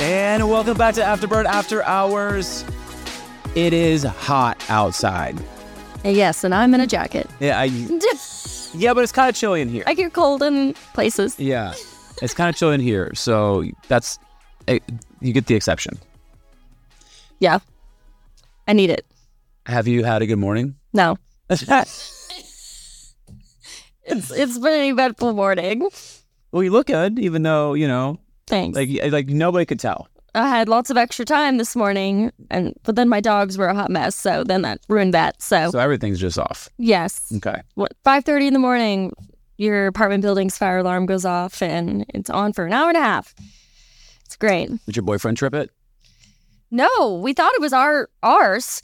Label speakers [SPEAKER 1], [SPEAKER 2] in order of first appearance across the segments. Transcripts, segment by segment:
[SPEAKER 1] And welcome back to Afterbird After Hours. It is hot outside.
[SPEAKER 2] Yes, and I'm in a jacket.
[SPEAKER 1] Yeah, I, yeah, but it's kind of chilly in here.
[SPEAKER 2] I get cold in places.
[SPEAKER 1] Yeah, it's kind of chilly in here, so that's eh, you get the exception.
[SPEAKER 2] Yeah. I need it.
[SPEAKER 1] Have you had a good morning?
[SPEAKER 2] No. It's it's been an eventful morning.
[SPEAKER 1] Well, you look good, even though you know,
[SPEAKER 2] Thanks.
[SPEAKER 1] like like nobody could tell.
[SPEAKER 2] I had lots of extra time this morning and but then my dogs were a hot mess, so then that ruined that. So,
[SPEAKER 1] So everything's just off.
[SPEAKER 2] yes.
[SPEAKER 1] Okay.
[SPEAKER 2] What five thirty in the morning, your apartment building's fire alarm goes off and it's on for an hour and a half. It's great.
[SPEAKER 1] Did your boyfriend trip it?
[SPEAKER 2] No, we thought it was our ours.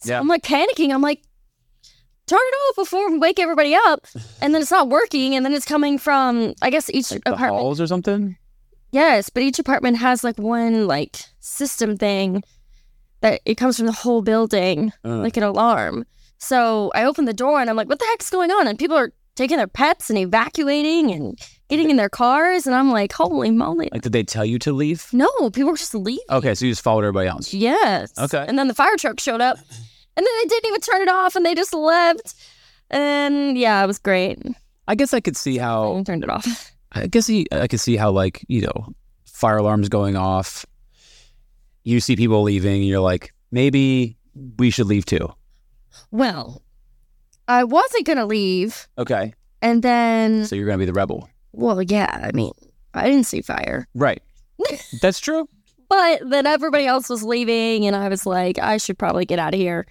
[SPEAKER 2] So
[SPEAKER 1] Yeah.
[SPEAKER 2] I'm like panicking. I'm like, turn it off before we wake everybody up. And then it's not working. And then it's coming from, I guess each
[SPEAKER 1] Like
[SPEAKER 2] apartment.
[SPEAKER 1] halls or something?
[SPEAKER 2] Yes, but each apartment has like one like system thing that it comes from the whole building,
[SPEAKER 1] Uh.
[SPEAKER 2] like an alarm. So I open the door and I'm like, what the heck's going on? And people are taking their pets and evacuating and getting in their cars. And I'm like, holy moly.
[SPEAKER 1] Like, did they tell you to leave?
[SPEAKER 2] No, people were just leaving.
[SPEAKER 1] Okay, so you just followed everybody else.
[SPEAKER 2] Yes.
[SPEAKER 1] Okay.
[SPEAKER 2] And then the fire truck showed up, and then they didn't even turn it off, and they just left. And yeah, it was great.
[SPEAKER 1] I guess I could see how.
[SPEAKER 2] I turned it off.
[SPEAKER 1] I guess he, I could see how like you know, fire alarms going off. You see people leaving, and you're like, maybe we should leave too.
[SPEAKER 2] Well, I wasn't gonna leave,
[SPEAKER 1] Okay,
[SPEAKER 2] and then
[SPEAKER 1] so you're gonna be the rebel,
[SPEAKER 2] well, yeah. I mean, I didn't see fire,
[SPEAKER 1] right? That's true.
[SPEAKER 2] but then everybody else was leaving, and I was like, I should probably get out of here.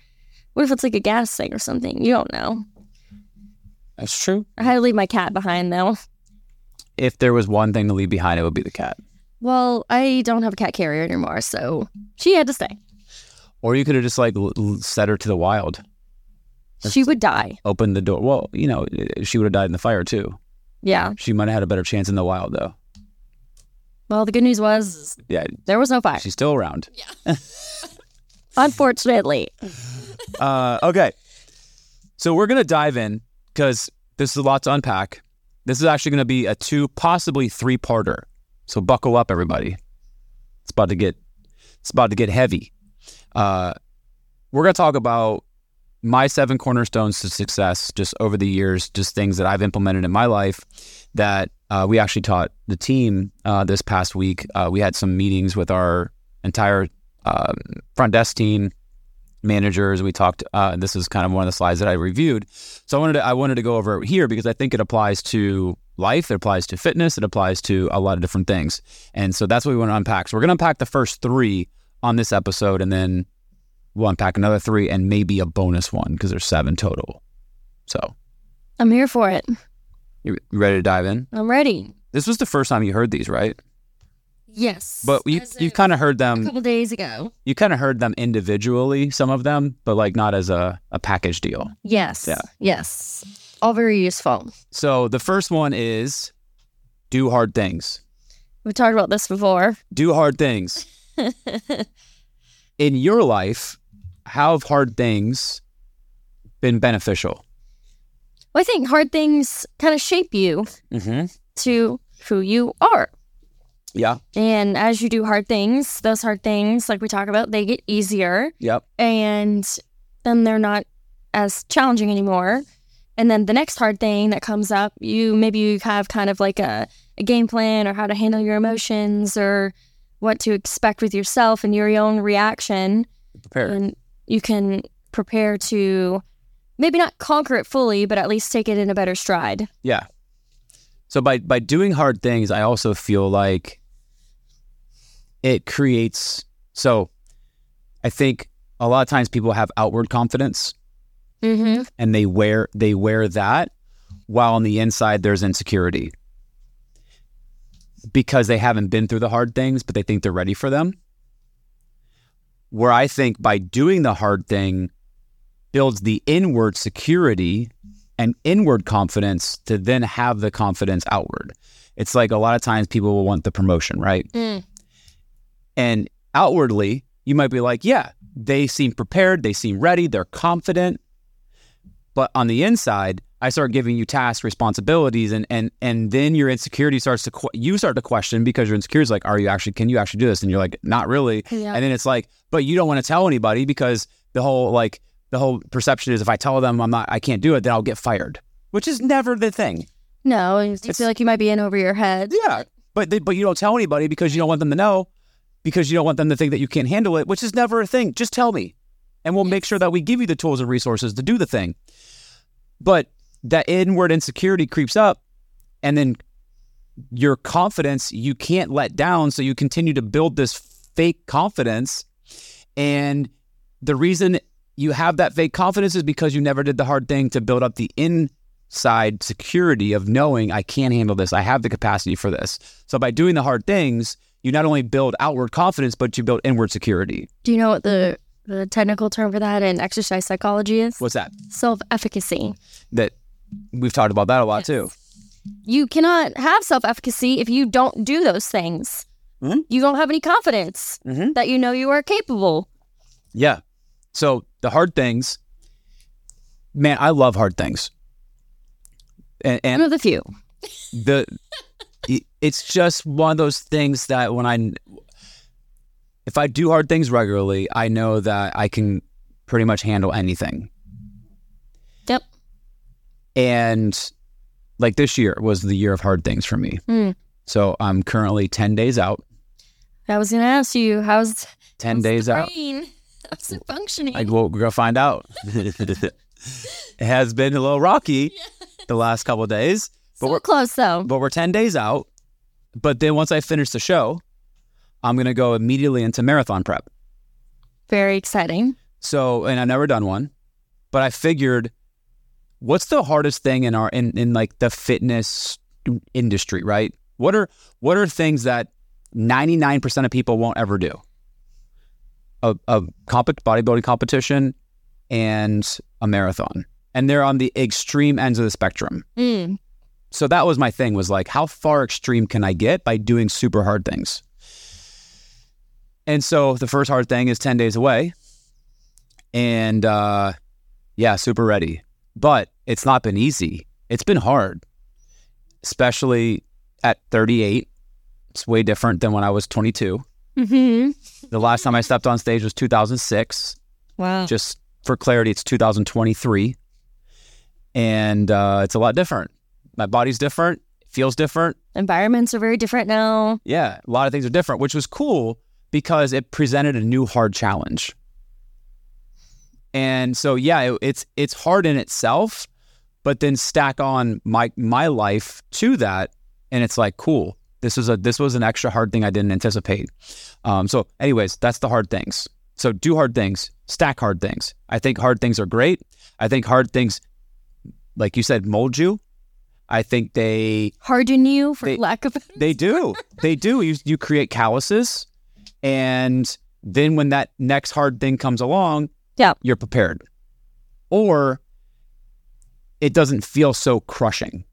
[SPEAKER 2] What if it's like a gas thing or something? You don't know.
[SPEAKER 1] That's true.
[SPEAKER 2] I had to leave my cat behind though.
[SPEAKER 1] If there was one thing to leave behind, it would be the cat.
[SPEAKER 2] Well, I don't have a cat carrier anymore, so she had to stay.
[SPEAKER 1] Or you could have just like l- l- set her to the wild,
[SPEAKER 2] She would die.
[SPEAKER 1] Open the door. Well, you know, she would have died in the fire too.
[SPEAKER 2] Yeah.
[SPEAKER 1] She might have had a better chance in the wild though.
[SPEAKER 2] Well, the good news was
[SPEAKER 1] Yeah,
[SPEAKER 2] there was no fire.
[SPEAKER 1] she's still around. Yeah.
[SPEAKER 2] Unfortunately.
[SPEAKER 1] Uh, okay. So we're going to dive in because this is a lot to unpack. This is actually going to be a two, possibly three parter. So buckle up, everybody. It's about to get, it's about to get heavy. Uh, we're going to talk about my seven cornerstones to success just over the years, just things that I've implemented in my life that uh, we actually taught the team uh, this past week. Uh, we had some meetings with our entire um, front desk team, managers. We talked. Uh, this is kind of one of the slides that I reviewed. So I wanted to, I wanted to go over it here because I think it applies to life. It applies to fitness. It applies to a lot of different things. And so that's what we want to unpack. So we're going to unpack the first three on this episode, and then we'll unpack another three and maybe a bonus one because there's seven total. So
[SPEAKER 2] I'm here for it.
[SPEAKER 1] you ready to dive in?
[SPEAKER 2] I'm ready.
[SPEAKER 1] This was the first time you heard these, right?
[SPEAKER 2] Yes.
[SPEAKER 1] But you you kind of heard them a
[SPEAKER 2] couple days ago.
[SPEAKER 1] You kind of heard them individually, some of them, but like not as a, a package deal.
[SPEAKER 2] Yes.
[SPEAKER 1] Yeah.
[SPEAKER 2] Yes. All very useful.
[SPEAKER 1] So the first one is do hard things.
[SPEAKER 2] We've talked about this before.
[SPEAKER 1] Do hard things. In your life, how have hard things been beneficial?
[SPEAKER 2] Well, I think hard things kind of shape you
[SPEAKER 1] Mm-hmm.
[SPEAKER 2] to who you are.
[SPEAKER 1] Yeah.
[SPEAKER 2] And as you do hard things, those hard things, like we talk about, they get easier
[SPEAKER 1] Yep.
[SPEAKER 2] and then they're not as challenging anymore. And then the next hard thing that comes up, you maybe you have kind of like a, a game plan or how to handle your emotions or what to expect with yourself and your own reaction.
[SPEAKER 1] Prepare.
[SPEAKER 2] And you can prepare to maybe not conquer it fully, but at least take it in a better stride.
[SPEAKER 1] Yeah. So by by doing hard things, I also feel like it creates so I think a lot of times people have outward confidence
[SPEAKER 2] Mm-hmm.
[SPEAKER 1] and they wear they wear that while on the inside there's insecurity because they haven't been through the hard things but they think they're ready for them where i think by doing the hard thing builds the inward security and inward confidence to then have the confidence outward it's like a lot of times people will want the promotion right
[SPEAKER 2] Mm.
[SPEAKER 1] And outwardly, you might be like, yeah, they seem prepared, they seem ready, they're confident. But on the inside, I start giving you tasks, responsibilities, and and and then your insecurity starts to que- you start to question because your insecurity is like, are you actually can you actually do this? And you're like, not really.
[SPEAKER 2] Yeah.
[SPEAKER 1] And then it's like, but you don't want to tell anybody because the whole like the whole perception is if I tell them I'm not I can't do it, then I'll get fired, which is never the thing.
[SPEAKER 2] No, you
[SPEAKER 1] It's-
[SPEAKER 2] feel like you might be in over your head.
[SPEAKER 1] Yeah, but they, but you don't tell anybody because you don't want them to know, because you don't want them to think that you can't handle it, which is never a thing. Just tell me, and we'll make sure that we give you the tools and resources to do the thing. But that inward insecurity creeps up, and then your confidence you can't let down, so you continue to build this fake confidence, and the reason you have that fake confidence is because you never did the hard thing to build up the inside security of knowing I can handle this. I have the capacity for this. So by doing the hard things, you not only build outward confidence, but you build inward security.
[SPEAKER 2] Do you know what the the technical term for that in exercise psychology is?
[SPEAKER 1] What's that?
[SPEAKER 2] Self efficacy.
[SPEAKER 1] That we've talked about that a lot too.
[SPEAKER 2] You cannot have self efficacy if you don't do those things.
[SPEAKER 1] Mhm.
[SPEAKER 2] You don't have any confidence
[SPEAKER 1] Mhm.
[SPEAKER 2] that you know you are capable.
[SPEAKER 1] Yeah. So the hard things, man, I love hard things. And, and
[SPEAKER 2] One of the few.
[SPEAKER 1] the it's just one of those things that when I if I do hard things regularly, I know that I can pretty much handle anything.
[SPEAKER 2] Yep.
[SPEAKER 1] And like this year was the year of hard things for me.
[SPEAKER 2] Mm.
[SPEAKER 1] So I'm currently 10 days out.
[SPEAKER 2] I was going to ask you, how's,
[SPEAKER 1] 10
[SPEAKER 2] how's
[SPEAKER 1] days out.
[SPEAKER 2] How's it functioning?
[SPEAKER 1] Like well, we're gonna find out. it has been a little rocky the last couple of days, but
[SPEAKER 2] so
[SPEAKER 1] we're
[SPEAKER 2] close, though.
[SPEAKER 1] but we're 10 days out. But then once I finish the show, I'm gonna go immediately into marathon prep.
[SPEAKER 2] Very exciting.
[SPEAKER 1] So, and I've never done one, but I figured, what's the hardest thing in our in, in like the fitness industry, right? What are what are things that 99% of people won't ever do? A, a comp- bodybuilding competition and a marathon, and they're on the extreme ends of the spectrum.
[SPEAKER 2] Mm.
[SPEAKER 1] So that was my thing was like, how far extreme can I get by doing super hard things? And so the first hard thing is 10 days away. And uh, yeah, super ready. But it's not been easy. It's been hard, especially at 38. It's way different than when I was 22.
[SPEAKER 2] hmm
[SPEAKER 1] The last time I stepped on stage was 2006.
[SPEAKER 2] Wow.
[SPEAKER 1] Just for clarity, it's 2023. And uh, it's a lot different. My body's different, it feels different.
[SPEAKER 2] Environments are very different now.
[SPEAKER 1] Yeah, a lot of things are different, which was cool because it presented a new hard challenge. And so, yeah, it, it's it's hard in itself, but then stack on my my life to that, and it's like cool. This was a this was an extra hard thing I didn't anticipate. Um, so, anyways, that's the hard things. So do hard things, stack hard things. I think hard things are great. I think hard things, like you said, mold you. I think they
[SPEAKER 2] Harden you, for
[SPEAKER 1] They-
[SPEAKER 2] lack of.
[SPEAKER 1] they do. They do. You you create calluses, and then when that next hard thing comes along,
[SPEAKER 2] Yeah.
[SPEAKER 1] you're prepared. Or it doesn't feel so crushing.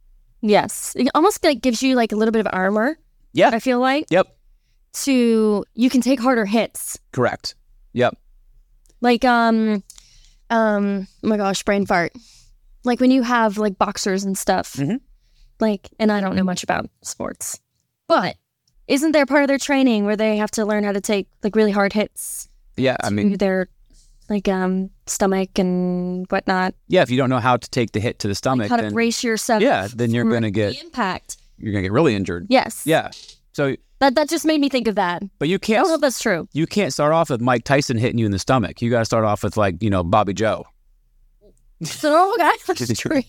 [SPEAKER 2] Yes. It almost like gives you like a little bit of armor,
[SPEAKER 1] Yeah.
[SPEAKER 2] I feel like,
[SPEAKER 1] Yep.
[SPEAKER 2] to, you can take harder hits.
[SPEAKER 1] Correct. Yep.
[SPEAKER 2] Like, um, um, oh my gosh, brain fart. Like when you have like boxers and stuff,
[SPEAKER 1] Mhm.
[SPEAKER 2] Like, and I don't know much about sports, but isn't there part of their training where they have to learn how to take like really hard hits
[SPEAKER 1] Yeah. I mean,
[SPEAKER 2] their like um stomach and whatnot?
[SPEAKER 1] yeah. If you don't know how to take the hit to the stomach,
[SPEAKER 2] Like how to
[SPEAKER 1] then
[SPEAKER 2] brace yourself.
[SPEAKER 1] yeah, then you're gonna get
[SPEAKER 2] impact.
[SPEAKER 1] you're gonna get really injured.
[SPEAKER 2] Yes.
[SPEAKER 1] Yeah. So,
[SPEAKER 2] That that just made me think of that.
[SPEAKER 1] but you can't
[SPEAKER 2] don't know if that's true.
[SPEAKER 1] you can't start off with Mike Tyson hitting you in the stomach. You got to start off with like you know Bobby Joe.
[SPEAKER 2] So normal guy on the street.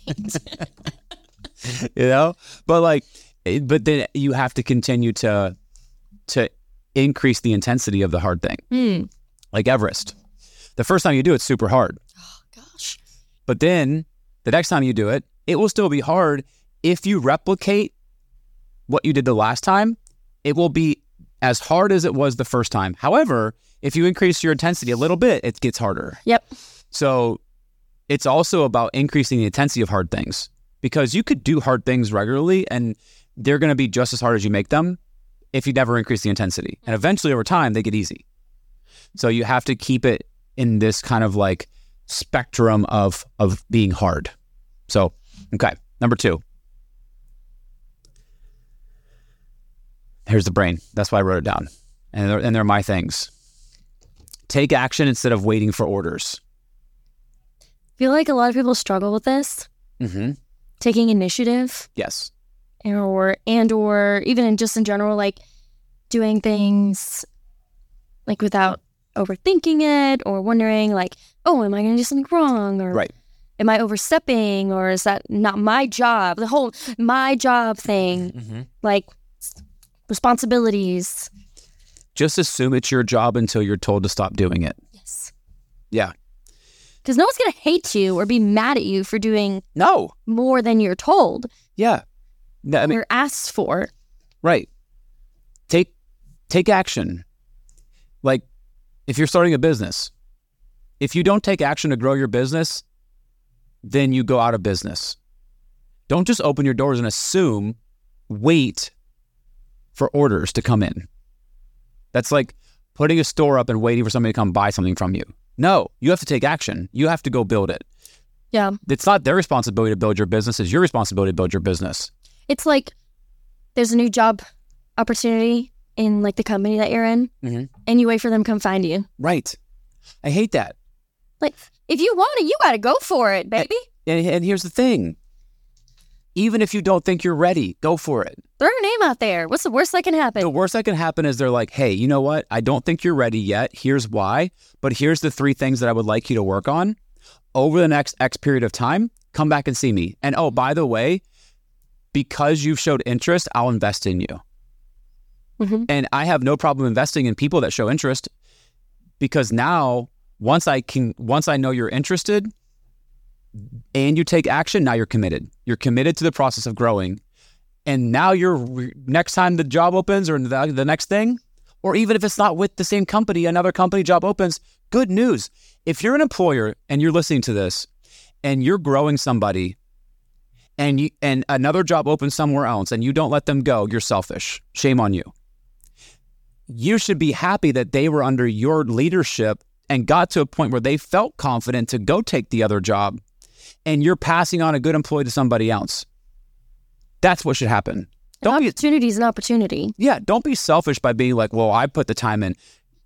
[SPEAKER 1] you know? But like but then you have to continue to to increase the intensity of the hard thing.
[SPEAKER 2] Hmm.
[SPEAKER 1] like everest. The first time you do it's super hard.
[SPEAKER 2] Oh Gosh.
[SPEAKER 1] but then the next time you do it it will still be hard. If you replicate what you did the last time it will be as hard as it was the first time. However if you increase your intensity a little bit it gets harder.
[SPEAKER 2] Yep.
[SPEAKER 1] so it's also about increasing the intensity of hard things because you could do hard things regularly and they're going to be just as hard as you make them if you never increase the intensity. And eventually over time, they get easy. So you have to keep it in this kind of like spectrum of of being hard. So Okay. Number two. Here's the brain. That's why I wrote it down. And they're, and they're my things. Take action instead of waiting for orders.
[SPEAKER 2] I feel like a lot of people struggle with this,
[SPEAKER 1] Mm-hmm.
[SPEAKER 2] Taking initiative
[SPEAKER 1] Yes.
[SPEAKER 2] or and or even in just in general, like doing things like without overthinking it or wondering like, oh, am I gonna do something wrong? Or
[SPEAKER 1] Right.
[SPEAKER 2] am I overstepping or is that not my job? The whole my job thing,
[SPEAKER 1] Mm-hmm.
[SPEAKER 2] like responsibilities.
[SPEAKER 1] Just assume it's your job until you're told to stop doing it.
[SPEAKER 2] Yes.
[SPEAKER 1] Yeah.
[SPEAKER 2] Because no one's gonna hate you or be mad at you for doing
[SPEAKER 1] No.
[SPEAKER 2] more than you're told
[SPEAKER 1] Yeah. No, I mean,
[SPEAKER 2] or asked for.
[SPEAKER 1] right. Take take action. Like if you're starting a business, if you don't take action to grow your business, then you go out of business. Don't just open your doors and assume, wait for orders to come in. That's like putting a store up and waiting for somebody to come buy something from you. No, you have to take action. You have to go build it.
[SPEAKER 2] Yeah.
[SPEAKER 1] It's not their responsibility to build your business, it's your responsibility to build your business.
[SPEAKER 2] It's like there's a new job opportunity in like the company that you're in,
[SPEAKER 1] Mhm.
[SPEAKER 2] and you wait for them to come find you.
[SPEAKER 1] Right. I hate that.
[SPEAKER 2] Like if you want it, you got to go for it, baby.
[SPEAKER 1] And, and here's the thing even if you don't think you're ready, go for it.
[SPEAKER 2] Throw your name out there. What's the worst that can happen?
[SPEAKER 1] The worst that can happen is they're like, hey, you know what? I don't think you're ready yet. Here's why. But here's the three things that I would like you to work on over the next X period of time. Come back and see me. And oh, by the way, because you've showed interest, I'll invest in you.
[SPEAKER 2] Mhm.
[SPEAKER 1] And I have no problem investing in people that show interest because now once I can once I know you're interested and you take action, now you're committed. You're committed to the process of growing. And now you're next time the job opens or the, the next thing, or even if it's not with the same company, another company job opens, good news. If you're an employer and you're listening to this and you're growing somebody and you and another job opens somewhere else and you don't let them go, you're selfish. Shame on you. You should be happy that they were under your leadership and got to a point where they felt confident to go take the other job and you're passing on a good employee to somebody else. That's what should happen. Don't be
[SPEAKER 2] opportunity is an opportunity.
[SPEAKER 1] yeah, don't be selfish by being like, "Well, I put the time in."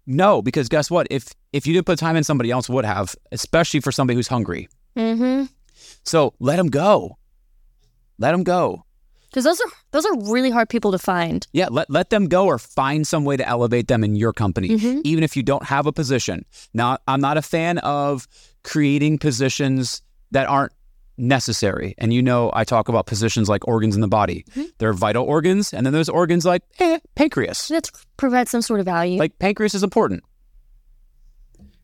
[SPEAKER 1] No, because guess what? If if you didn't put time in, somebody else would have, especially for somebody who's hungry.
[SPEAKER 2] Mm-hmm.
[SPEAKER 1] So let them go. Let them go.
[SPEAKER 2] Because those are those are really hard people to find.
[SPEAKER 1] Yeah, let let them go or find some way to elevate them in your company,
[SPEAKER 2] Mhm.
[SPEAKER 1] even if you don't have a position. Now, I'm not a fan of creating positions that aren't necessary. And you know, I talk about positions like organs in the body. There are vital organs, and then there's organs like eh, pancreas.
[SPEAKER 2] That provides some sort of value.
[SPEAKER 1] Like pancreas is important.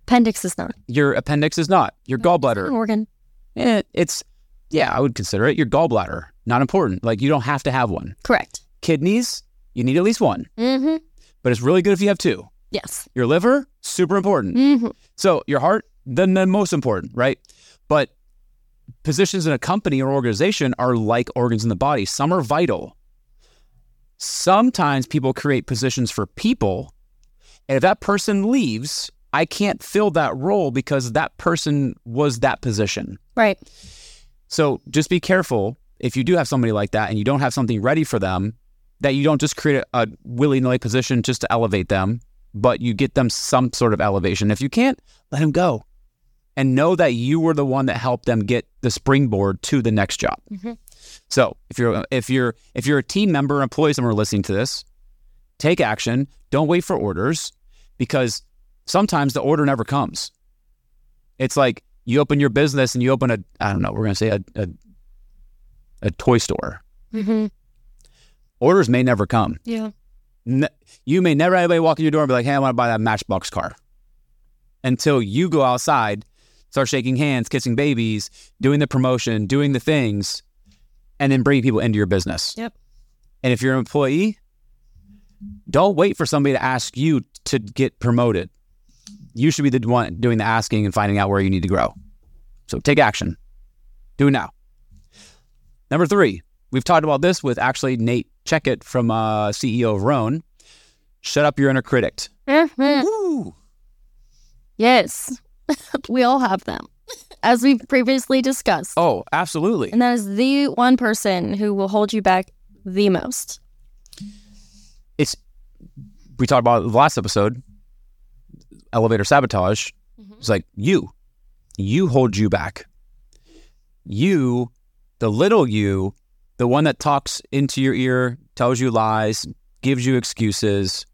[SPEAKER 2] Appendix is not
[SPEAKER 1] Your appendix is not. Your
[SPEAKER 2] an
[SPEAKER 1] gallbladder,
[SPEAKER 2] organ.
[SPEAKER 1] eh, it's yeah, I would consider it. Your gallbladder, not important. Like you don't have to have one.
[SPEAKER 2] Correct.
[SPEAKER 1] Kidneys, you need at least one,
[SPEAKER 2] Mm-hmm.
[SPEAKER 1] but it's really good if you have two.
[SPEAKER 2] Yes.
[SPEAKER 1] Your liver, super important.
[SPEAKER 2] Mm-hmm.
[SPEAKER 1] So your heart, then the most important, right? But positions in a company or organization are like organs in the body. Some are vital. Sometimes people create positions for people, and if that person leaves, I can't fill that role because that person was that position.
[SPEAKER 2] Right.
[SPEAKER 1] So just be careful if you do have somebody like that and you don't have something ready for them, that you don't just create a, a willy nilly position just to elevate them, but you get them some sort of elevation. If you can't, let them go. And know that you were the one that helped them get the springboard to the next job.
[SPEAKER 2] Mhm.
[SPEAKER 1] So if you're if you're if you're a team member, employee, someone listening to this, take action. Don't wait for orders because sometimes the order never comes. It's like you open your business and you open a I don't know, we're gonna say a a, a toy store.
[SPEAKER 2] Mm-hmm.
[SPEAKER 1] Orders may never come.
[SPEAKER 2] Yeah.
[SPEAKER 1] N- you may never anybody walk in your door and be like, "Hey, I want to buy that Matchbox car." Until you go outside, start shaking hands, kissing babies, doing the promotion, doing the things, and then bringing people into your business.
[SPEAKER 2] Yep.
[SPEAKER 1] And if you're an employee, don't wait for somebody to ask you to get promoted. You should be the one doing the asking and finding out where you need to grow. So take action. Do it now. Number three, we've talked about this with actually Nate Checketts from uh, CEO of Rhone. Shut up your inner critic.
[SPEAKER 2] Mhm.
[SPEAKER 1] Woo!
[SPEAKER 2] Yes. we all have them. as we've previously discussed.
[SPEAKER 1] Oh, absolutely.
[SPEAKER 2] And that is the one person who will hold you back the most.
[SPEAKER 1] It's we talked about the last episode. Elevator sabotage.
[SPEAKER 2] Mhm.
[SPEAKER 1] It's like you, you hold you back. You, the little you, the one that talks into your ear, tells you lies, gives you excuses.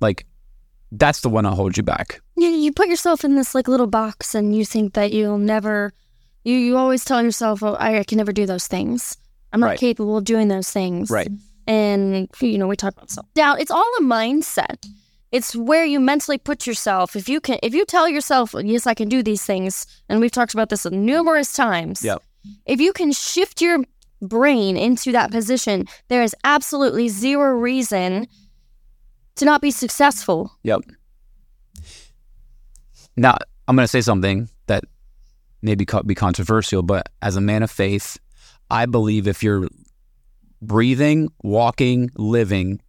[SPEAKER 1] Like that's the one that holds you back.
[SPEAKER 2] You, you put yourself in this like little box and you think that you'll never, you, you always tell yourself, oh, I, I can never do those things. I'm not
[SPEAKER 1] Right.
[SPEAKER 2] capable of doing those things.
[SPEAKER 1] Right.
[SPEAKER 2] And, you know, we talk about self doubt. It's all a mindset. It's where you mentally put yourself. If you can, if you tell yourself, yes, I can do these things, and we've talked about this numerous times.
[SPEAKER 1] Yep.
[SPEAKER 2] If you can shift your brain into that position, there is absolutely zero reason to not be successful.
[SPEAKER 1] Yep. Now, I'm going to say something that may be, be controversial, but as a man of faith, I believe if you're breathing, walking, living,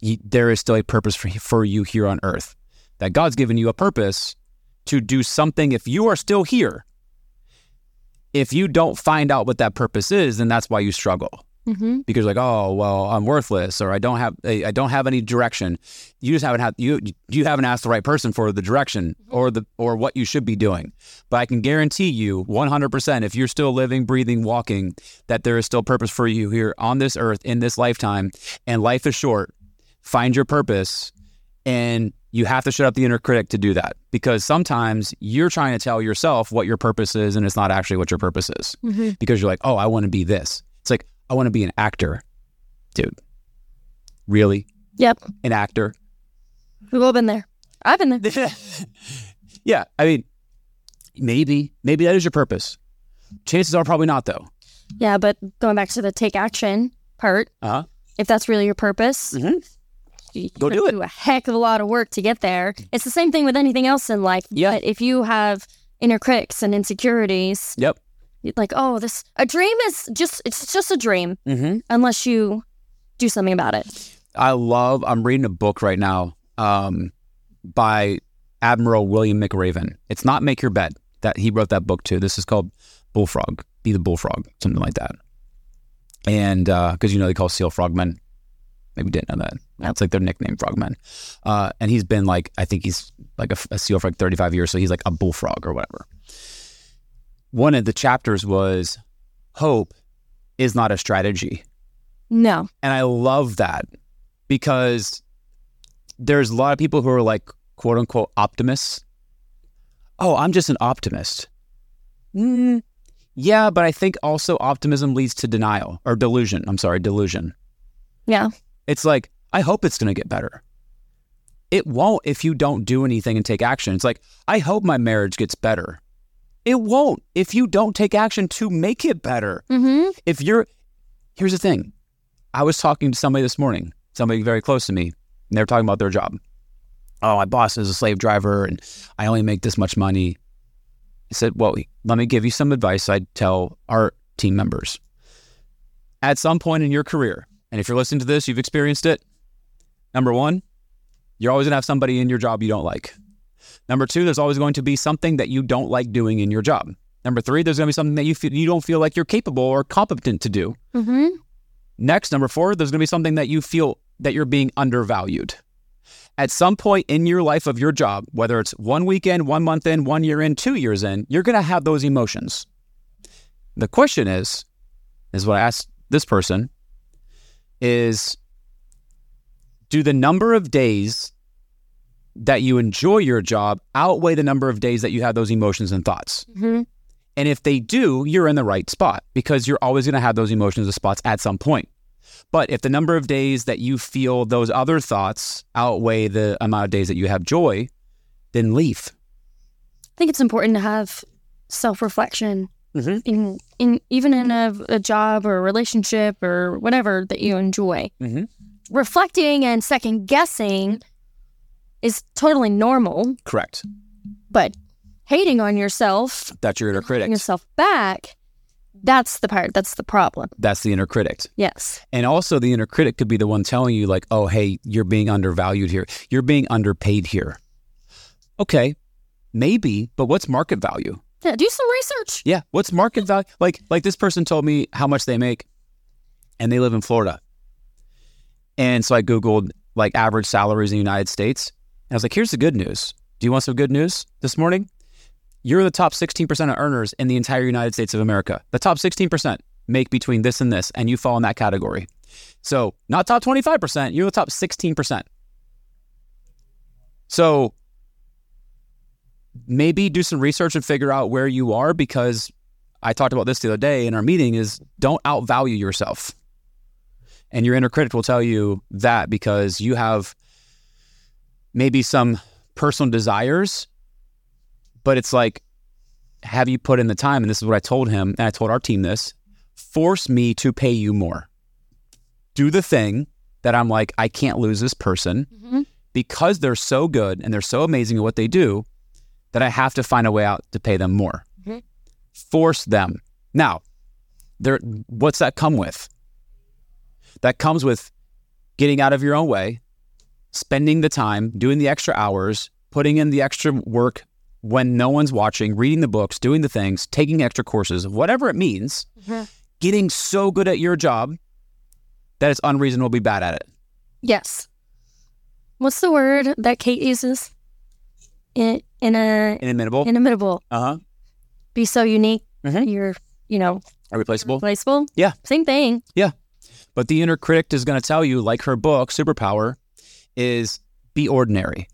[SPEAKER 1] you, there is still a purpose for, for you here on earth. That God's given you a purpose to do something if you are still here. If you don't find out what that purpose is, then that's why you struggle
[SPEAKER 2] Mm-hmm.
[SPEAKER 1] because like oh well I'm worthless or I don't have I I don't have any direction. You just haven't had you you haven't asked the right person for the direction or the or what you should be doing. But I can guarantee you 100% if you're still living, breathing, walking that there is still purpose for you here on this earth in this lifetime and life is short. Find your purpose and you have to shut up the inner critic to do that because sometimes you're trying to tell yourself what your purpose is and it's not actually what your purpose is
[SPEAKER 2] Mm-hmm.
[SPEAKER 1] because you're like, oh, I want to be this. It's like, I want to be an actor. Dude, really?
[SPEAKER 2] Yep.
[SPEAKER 1] An actor?
[SPEAKER 2] We've all been there. I've been there.
[SPEAKER 1] yeah. I mean, maybe, maybe that is your purpose. Chances are probably not, though.
[SPEAKER 2] Yeah, but going back to the take action part,
[SPEAKER 1] Uh huh.
[SPEAKER 2] if that's really your purpose,
[SPEAKER 1] Mhm.
[SPEAKER 2] you
[SPEAKER 1] Go do it.
[SPEAKER 2] Do a heck of a lot of work to get there. It's the same thing with anything else in life.
[SPEAKER 1] Yeah.
[SPEAKER 2] But if you have inner critics and insecurities,
[SPEAKER 1] Yep.
[SPEAKER 2] Like, oh, this a dream is just it's just a dream
[SPEAKER 1] Mm-hmm.
[SPEAKER 2] unless you do something about it.
[SPEAKER 1] I love, I'm reading a book right now um, by Admiral William McRaven. It's not Make Your Bed. That he wrote that book too. This is called Bullfrog, Be the Bullfrog, something like that. And because you know they call seal frogmen, maybe didn't know that. That's like their nickname, frogmen. Uh, and he's been like, I think he's like a, a seal for like 35 years, so he's like a bullfrog or whatever. One of the chapters was hope is not a strategy.
[SPEAKER 2] No.
[SPEAKER 1] And I love that because there's a lot of people who are like quote unquote optimists. Oh, I'm just an optimist. Mm, yeah, but I think also optimism leads to denial or delusion. I'm sorry, delusion.
[SPEAKER 2] Yeah.
[SPEAKER 1] It's like, I hope it's going to get better. It won't if you don't do anything and take action. It's like, I hope my marriage gets better. It won't if you don't take action to make it better.
[SPEAKER 2] Mm-hmm.
[SPEAKER 1] if you're here's the thing. I was talking to somebody this morning somebody very close to me and they were talking about their job. Oh my boss is a slave driver and i only make this much money. I said well let me give you some advice i'd tell our team members. At some point in your career and if you're listening to this you've experienced it number one you're always going to have somebody in your job you don't like number two there's always going to be something that you don't like doing in your job Number three, there's going to be something that you feel, you don't feel like you're capable or competent to do.
[SPEAKER 2] Mm-hmm.
[SPEAKER 1] Next, number four, there's going to be something that you feel that you're being undervalued. At some point in your life of your job, whether it's one weekend, one month in, one year in, two years in, you're going to have those emotions. The question is, is what I asked this person is do the number of days that you enjoy your job outweigh the number of days that you have those emotions and thoughts?
[SPEAKER 2] Mm-hmm.
[SPEAKER 1] And if they do, you're in the right spot because you're always going to have those emotions and spots at some point. But if the number of days that you feel those other thoughts outweigh the amount of days that you have joy, then leave.
[SPEAKER 2] I think it's important to have self reflection
[SPEAKER 1] Mhm.
[SPEAKER 2] in in even in a, a job or a relationship or whatever that you enjoy.
[SPEAKER 1] Mhm.
[SPEAKER 2] Reflecting and second guessing is totally normal,
[SPEAKER 1] Correct.
[SPEAKER 2] but hating on yourself,
[SPEAKER 1] That's your inner critic.
[SPEAKER 2] yourself back, that's the part. That's the problem.
[SPEAKER 1] That's the inner critic.
[SPEAKER 2] Yes.
[SPEAKER 1] And also, the inner critic could be the one telling you, like, oh, hey, you're being undervalued here. You're being underpaid here. Okay, maybe, but what's market value?
[SPEAKER 2] Yeah, do some research.
[SPEAKER 1] Yeah. What's market value? Like, like this person told me how much they make, and they live in Florida. And so I googled like average salaries in the United States, and I was like, "Here's the good news. Do you want some good news this morning? You're the top 16% of earners in the entire United States of America. The top 16% make between this and this, and you fall in that category. So not top 25%, you're the top 16%. So maybe do some research and figure out where you are because I talked about this the other day in our meeting is don't outvalue yourself. And your inner critic will tell you that because you have maybe some personal desires, but it's like, have you put in the time? And this is what I told him, and I told our team this force me to pay you more. Do the thing that I'm like, I can't lose this person
[SPEAKER 2] Mhm.
[SPEAKER 1] because they're so good and they're so amazing at what they do that I have to find a way out to pay them more.
[SPEAKER 2] Mhm.
[SPEAKER 1] Force them. Now, there what's that come with? That comes with getting out of your own way, spending the time, doing the extra hours, putting in the extra work when no one's watching, reading the books, doing the things, taking extra courses, whatever it means,
[SPEAKER 2] Mhm.
[SPEAKER 1] getting so good at your job that it's unreasonable to be bad at it.
[SPEAKER 2] Yes. What's the word that Kate uses? In in a
[SPEAKER 1] Inimitable.
[SPEAKER 2] inimitable.
[SPEAKER 1] Uh huh.
[SPEAKER 2] Be so unique.
[SPEAKER 1] Mhm.
[SPEAKER 2] You're you know
[SPEAKER 1] Irreplaceable.
[SPEAKER 2] replaceable.
[SPEAKER 1] Yeah.
[SPEAKER 2] Same thing. Yeah.
[SPEAKER 1] But the inner critic is going to tell you, like her book, Superpower, is be ordinary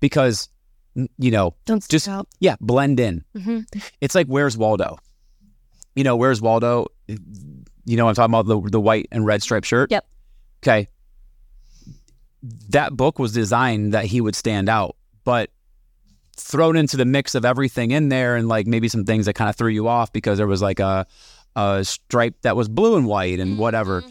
[SPEAKER 1] because, you know,
[SPEAKER 2] Don't
[SPEAKER 1] Just-
[SPEAKER 2] out.
[SPEAKER 1] yeah, blend in.
[SPEAKER 2] hmm
[SPEAKER 1] It's like, where's Waldo? You know, where's Waldo? You know, I'm talking about the, the white and red striped shirt.
[SPEAKER 2] Yep.
[SPEAKER 1] Okay. That book was designed that he would stand out, but thrown into the mix of everything in there and like maybe some things that kind of threw you off because there was like a, a stripe that was blue and white and whatever.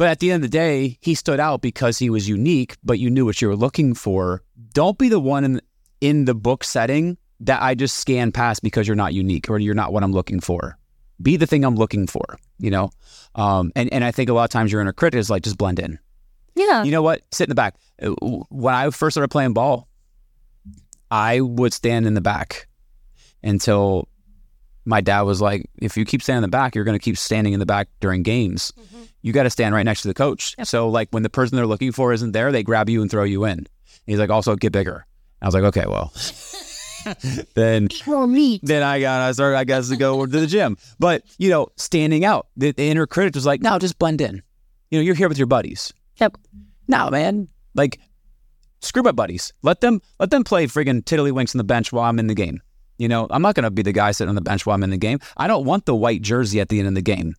[SPEAKER 1] But at the end of the day, he stood out because he was unique, but you knew what you were looking for. Don't be the one in, in the book setting that I just scan past because you're not unique or you're not what I'm looking for. Be the thing I'm looking for, you know? Um, and, and I think a lot of times your inner critic is like, just blend in.
[SPEAKER 2] Yeah.
[SPEAKER 1] You know what? Sit in the back. Uh, When I first started playing ball, I would stand in the back until my dad was like, if you keep standing in the back, you're going to keep standing in the back during games. You got to stand right next to the coach.
[SPEAKER 2] Yep.
[SPEAKER 1] So, like, when the person they're looking for isn't there, they grab you and throw you in. He's like, also get bigger. I was like, okay, well, then then I got I started I guess to go to the gym. But you know, standing out, the, the inner critic was like, no, just blend in. You know, you're here with your buddies.
[SPEAKER 2] Yep.
[SPEAKER 1] No, man. Like, screw my buddies. Let them let them play friggin' tiddlywinks on the bench while I'm in the game. You know, I'm not gonna be the guy sitting on the bench while I'm in the game. I don't want the white jersey at the end of the game.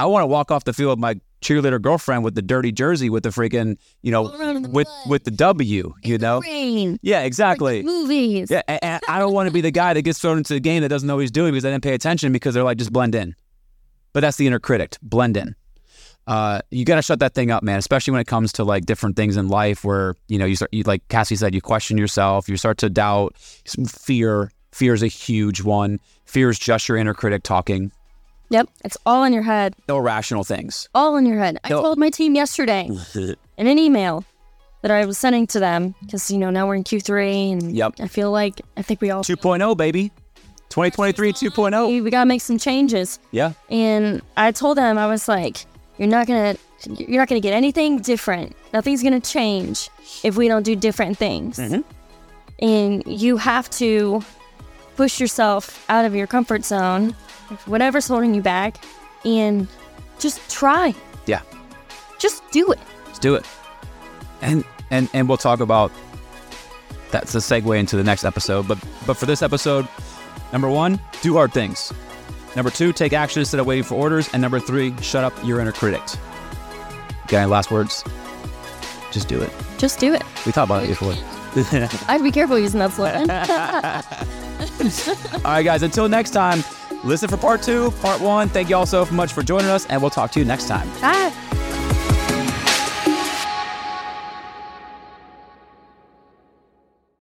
[SPEAKER 1] I want to walk off the field with my cheerleader girlfriend with the dirty jersey with the freaking, you know,
[SPEAKER 2] Roll around in the
[SPEAKER 1] with with the W. You know,
[SPEAKER 2] Rain.
[SPEAKER 1] yeah, exactly.
[SPEAKER 2] Movies.
[SPEAKER 1] Yeah, and, and I don't want to be the guy that gets thrown into the game that doesn't know what he's doing because I didn't pay attention because they're like just blend in. But that's the inner critic, blend in. Uh, you got to shut that thing up, man. Especially when it comes to like different things in life, where you know you start, you, like Cassie said, you question yourself, you start to doubt. Some fear, fear is a huge one. Fear is just your inner critic talking
[SPEAKER 2] Yep. It's all in your head.
[SPEAKER 1] No irrational things.
[SPEAKER 2] All in your head. I told my team yesterday in an email that I was sending to them because you know now we're in Q3 and
[SPEAKER 1] Yep.
[SPEAKER 2] I feel like I think we all
[SPEAKER 1] 2.0, baby. 2023 2.0.
[SPEAKER 2] we, we gotta make some changes.
[SPEAKER 1] Yeah.
[SPEAKER 2] And I told them I was like, you're not gonna you're not gonna get anything different. Nothing's gonna change if we don't do different things.
[SPEAKER 1] Mhm.
[SPEAKER 2] And you have to push yourself out of your comfort zone, whatever's holding you back, and just try.
[SPEAKER 1] Yeah.
[SPEAKER 2] Just do it.
[SPEAKER 1] Let's do it. And and and we'll talk about that's a segue into the next episode. But but for this episode, number one, do hard things. Number two, take action instead of waiting for orders. And number three, shut up your inner critic. Okay, any last words? Just do it.
[SPEAKER 2] Just do it.
[SPEAKER 1] We talked about it before.
[SPEAKER 2] I'd be careful using that slogan.
[SPEAKER 1] all right, guys. Until next time, listen for part two, part one. Thank you all so much for joining us, and we'll talk to you next time.
[SPEAKER 2] Bye.